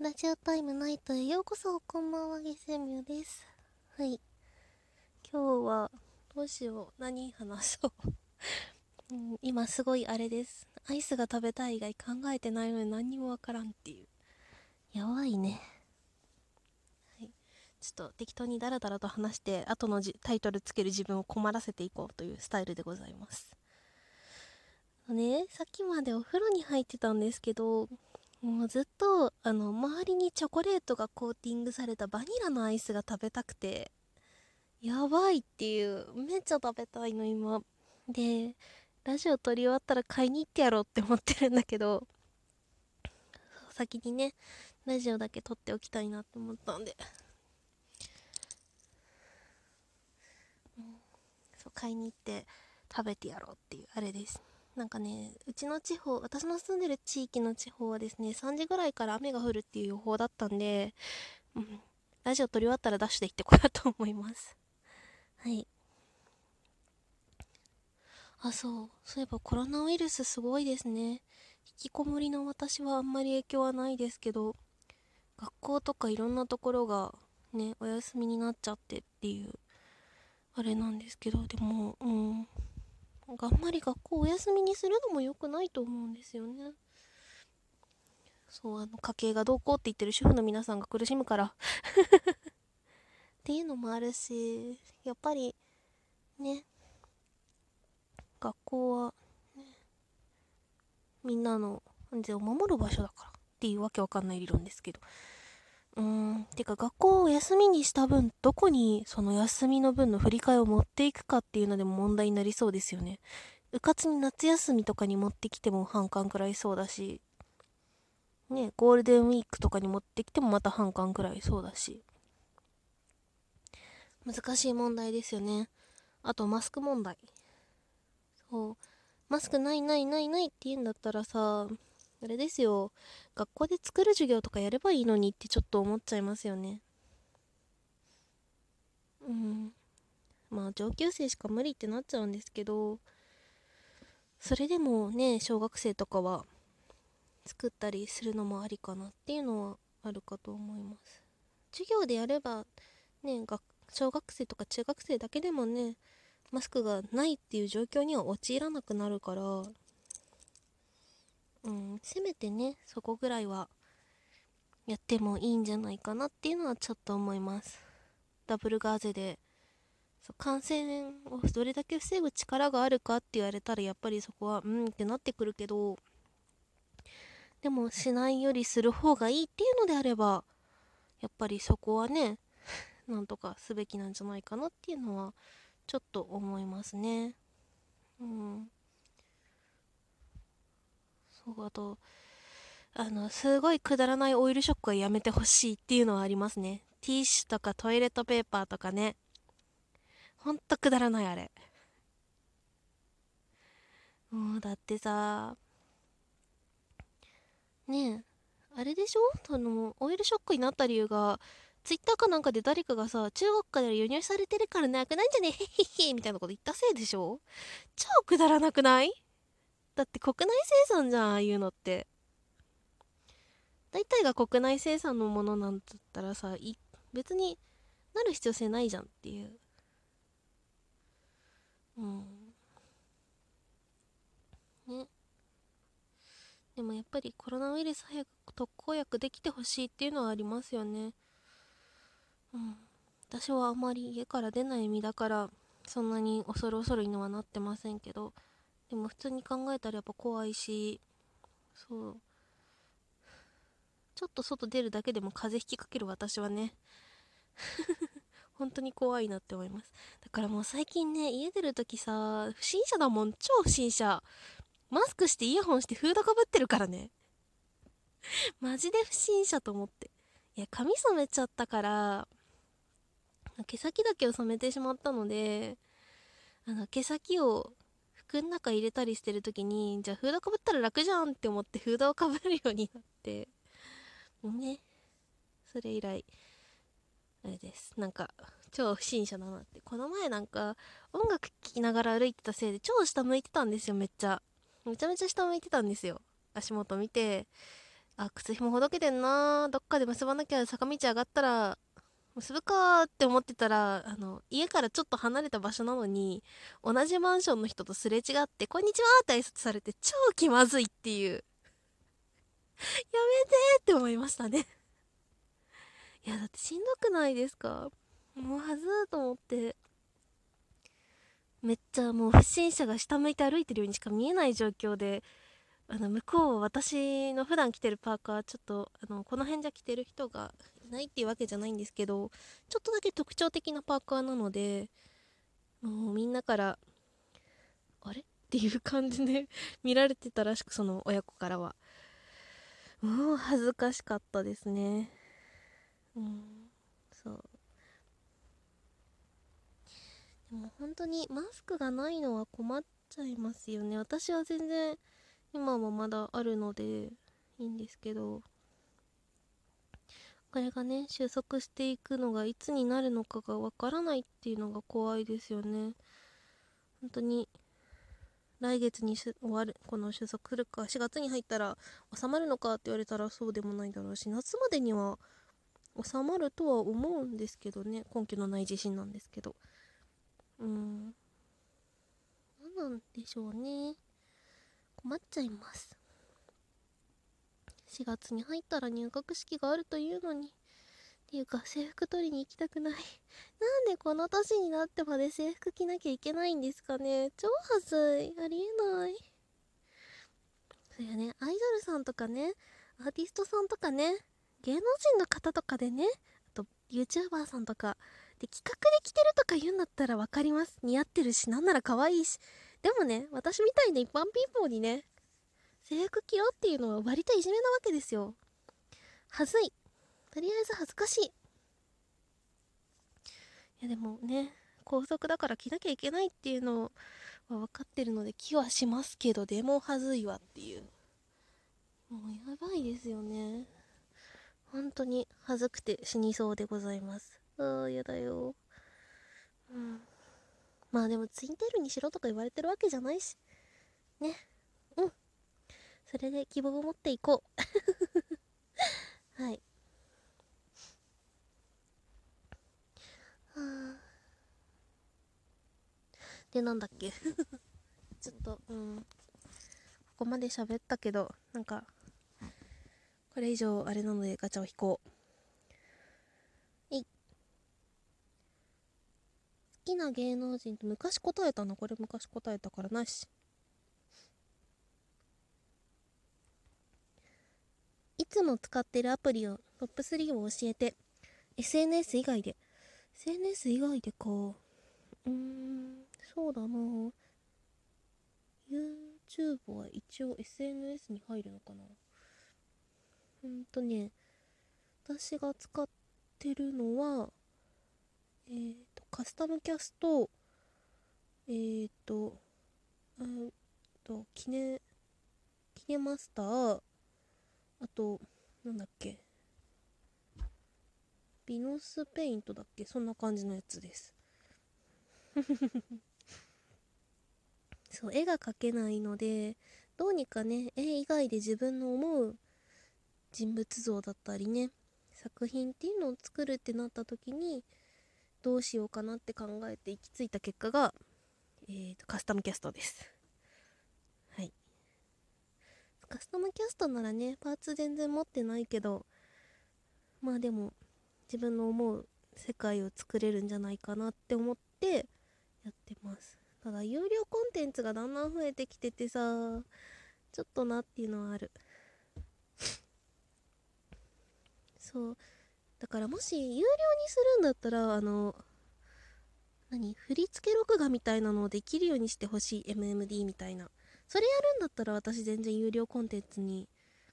ラジオタイムナイトへようこそ、こんばんは、ゲセミュです。はい。今日は、どうしよう、何話そう。うん、今すごいあれです。アイスが食べたい以外考えてないのに何にもわからんっていう。やばいね。はい。ちょっと適当にダラダラと話して、後のじタイトルつける自分を困らせていこうというスタイルでございます。ね、さっきまでお風呂に入ってたんですけど、もうずっとあの周りにチョコレートがコーティングされたバニラのアイスが食べたくてやばいっていうめっちゃ食べたいの今。でラジオ撮り終わったら買いに行ってやろうって思ってるんだけど先にねラジオだけ撮っておきたいなって思ったんで、そう買いに行って食べてやろうっていうあれです。なんかね、うちの地方、私の住んでる地域の地方はですね、3時ぐらいから雨が降るっていう予報だったんで、うん、ラジオ撮り終わったらダッシュで行ってこようと思います。はい。あ、そう。そういえばコロナウイルスすごいですね。引きこもりの私はあんまり影響はないですけど、学校とかいろんなところがね、お休みになっちゃってっていう、あれなんですけど、でも、うん。あんまり学校お休みにするのも良くないと思うんですよね。そう、あの、家計がどうこうって言ってる主婦の皆さんが苦しむから。っていうのもあるし、やっぱり、ね、学校は、ね、みんなの安全を守る場所だからっていうわけわかんない理論ですけど。うん、てか学校を休みにした分、どこにその休みの分の振り替えを持っていくかっていうのでも問題になりそうですよね。うかつに夏休みとかに持ってきても反感くらいそうだし、ね、ゴールデンウィークとかに持ってきてもまた反感くらいそうだし。難しい問題ですよね。あとマスク問題。そう。マスクないないないないって言うんだったらさ、あれですよ。学校で作る授業とかやればいいのにってちょっと思っちゃいますよね。うん。まあ上級生しか無理ってなっちゃうんですけど、それでもね、小学生とかは作ったりするのもありかなっていうのはあるかと思います。授業でやれば、ね、学小学生とか中学生だけでもね、マスクがないっていう状況には陥らなくなるから、うん、せめてね、そこぐらいはやってもいいんじゃないかなっていうのはちょっと思います。ダブルガーゼで、そう感染をどれだけ防ぐ力があるかって言われたらやっぱりそこはうんってなってくるけど、でもしないよりする方がいいっていうのであれば、やっぱりそこはね、なんとかすべきなんじゃないかなっていうのはちょっと思いますね。うん。あと、あの、すごいくだらないオイルショックはやめてほしいっていうのはありますね。ティッシュとかトイレットペーパーとかね。ほんとくだらないあれ。もうだってさ、ねえ、あれでしょ？その、オイルショックになった理由が、ツイッターかなんかで誰かがさ、中国から輸入されてるからなくないんじゃね？えへへへみたいなこと言ったせいでしょ？超くだらなくない？だって国内生産じゃん、ああいうのって。大体が国内生産のものなんだったらさ、い別になる必要性ないじゃんっていう。うん。ね。でもやっぱりコロナウイルス早く特効薬できてほしいっていうのはありますよね。うん。私はあまり家から出ない身だから、そんなに恐る恐るにはなってませんけど、でも普通に考えたらやっぱ怖いし、そう。ちょっと外出るだけでも風邪ひきかける私はね、本当に怖いなって思います。だからもう最近ね、家出るときさ、不審者だもん、超不審者。マスクしてイヤホンしてフードかぶってるからね。マジで不審者と思って。いや、髪染めちゃったから、毛先だけを染めてしまったので、あの、毛先を服の中入れたりしてる時に、じゃあフードかぶったら楽じゃんって思ってフードをかぶるようになって、ね。それ以来、あれです。なんか、超不審者だなって。この前なんか、音楽聴きながら歩いてたせいで超下向いてたんですよ、めっちゃ。めちゃめちゃ下向いてたんですよ。足元見て、あ靴ひもほどけてんなどっかで結ばなきゃ坂道上がったら結ぶかって思ってたらあの家からちょっと離れた場所なのに同じマンションの人とすれ違って「こんにちは!」って挨拶されて超気まずいっていう。やめてって思いましたね。いやだってしんどくないですか？もうはずーと思って。めっちゃもう不審者が下向いて歩いてるようにしか見えない状況であの向こう私の普段着てるパーカーちょっとあのこの辺じゃ着てる人がないっていうわけじゃないんですけどちょっとだけ特徴的なパーカーなのでもうみんなからあれ？っていう感じで 見られてたらしくその親子からは。もう恥ずかしかったですね。うんそう。でも本当にマスクがないのは困っちゃいますよね。私は全然今はまだあるのでいいんですけど。これがね収束していくのがいつになるのかがわからないっていうのが怖いですよね。本当に来月に終わるこの収束するか4月に入ったら収まるのかって言われたらそうでもないだろうし夏までには収まるとは思うんですけどね。根拠のない自信なんですけど。うん。何なんでしょうね。困っちゃいます。4月に入ったら入学式があるというのに。っていうか制服取りに行きたくない。なんでこの年になってまで制服着なきゃいけないんですかね。超はずいありえない。それね。アイドルさんとかね。アーティストさんとかね。芸能人の方とかでね。あと YouTuber さんとか。で企画で着てるとか言うんだったら分かります。似合ってるしなんなら可愛いし。でもね私みたいな一般ピーポーにね制服着ろっていうのは割といじめなわけですよ。はずい。とりあえず恥ずかしい。いやでもね高速だから着なきゃいけないっていうのは分かってるので気はしますけどでもはずいわっていう。もうやばいですよね。本当に恥ずくて死にそうでございます。ああやだよ。うん。まあでもツインテールにしろとか言われてるわけじゃないし。ね。それで希望を持っていこう。はい。はあでなんだっけ？ちょっとうん。ここまで喋ったけどなんかこれ以上あれなのでガチャを引こう。い。好きな芸能人って昔答えたなこれ昔答えたからなし。いつも使ってるアプリをトップ3を教えて SNS 以外で。SNS 以外でか。うーんそうだな。YouTube は一応 SNS に入るのかな。ほんとね私が使ってるのはえっ、ー、とカスタムキャストえっ、ー、とうんとキネキネマスターあと、なんだっけ。ビノスペイントだっけそんな感じのやつです。そう、絵が描けないので、どうにかね、絵以外で自分の思う人物像だったりね、作品っていうのを作るってなった時に、どうしようかなって考えて行き着いた結果が、えーと、カスタムキャストです。カスタムキャストならねパーツ全然持ってないけどまあでも自分の思う世界を作れるんじゃないかなって思ってやってます。ただ有料コンテンツがだんだん増えてきててさちょっとなっていうのはある。そう。だからもし有料にするんだったらあの何？振り付け録画みたいなのをできるようにしてほしい。MMD みたいな。それやるんだったら私全然有料コンテンツに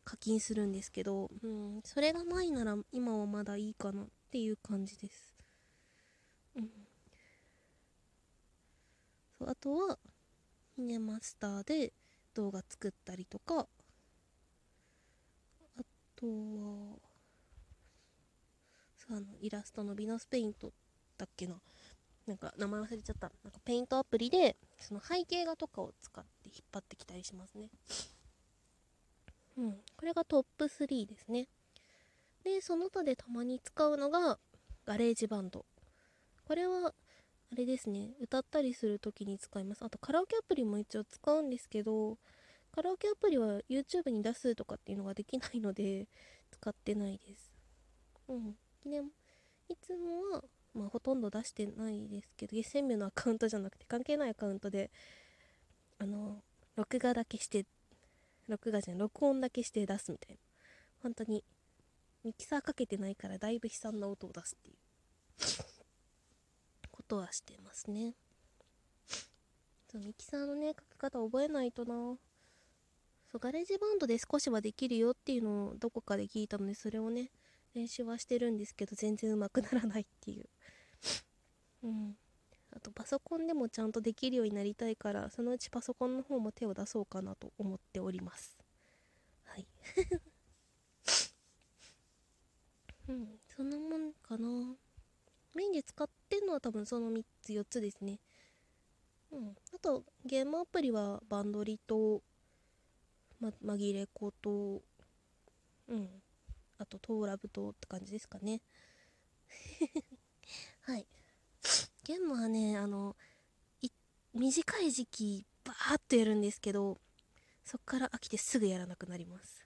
課金するんですけど、うん、それがないなら今はまだいいかなっていう感じです。うん。そうあとは、ヒネマスターで動画作ったりとか、あとは、あのイラストのアイビスペイントだっけななんか名前忘れちゃった。なんかペイントアプリで、その背景画とかを使って引っ張ってきたりしますね。うん、これがトップ3ですね。でその他でたまに使うのが GarageBand。これはあれですね。歌ったりする時に使います。あとカラオケアプリも一応使うんですけどカラオケアプリは YouTube に出すとかっていうのができないので使ってないです。うん。でいつもはまあほとんど出してないですけど月鮮明のアカウントじゃなくて関係ないアカウントであの録画だけして録画じゃん録音だけして出すみたいな。本当にミキサーかけてないからだいぶ悲惨な音を出すっていう。ことはしてますね。そうミキサーのねかけ方覚えないとな。そう GarageBand で少しはできるよっていうのをどこかで聞いたのでそれをね練習はしてるんですけど全然うまくならないっていう。うん。あとパソコンでもちゃんとできるようになりたいからそのうちパソコンの方も手を出そうかなと思っております。はい。うん。そんなもんかな。メインで使ってんのは多分その3つ4つですね。うん。あとゲームアプリはバンドリと、ま、紛れ子とうん。あとトーラブとって感じですかね。はい。ゲームはねあの短い時期バーッとやるんですけどそっから飽きてすぐやらなくなります、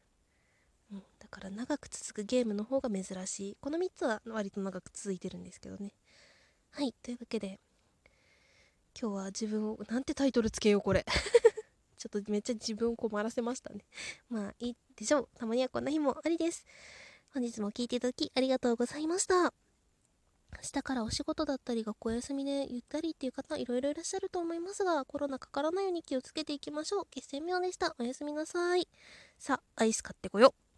うん、だから長く続くゲームの方が珍しい。この3つは割と長く続いてるんですけどね。はいというわけで今日は自分をなんてタイトルつけようこれ。ちょっとめっちゃ自分を困らせましたね。まあいいでしょう。たまにはこんな日もありです。本日も聴いていただきありがとうございました。明日からお仕事だったり学校休みでゆったりっていう方いろいろいらっしゃると思いますがコロナかからないように気をつけていきましょう。決戦妙でした。おやすみなさい。さあアイス買ってこよう。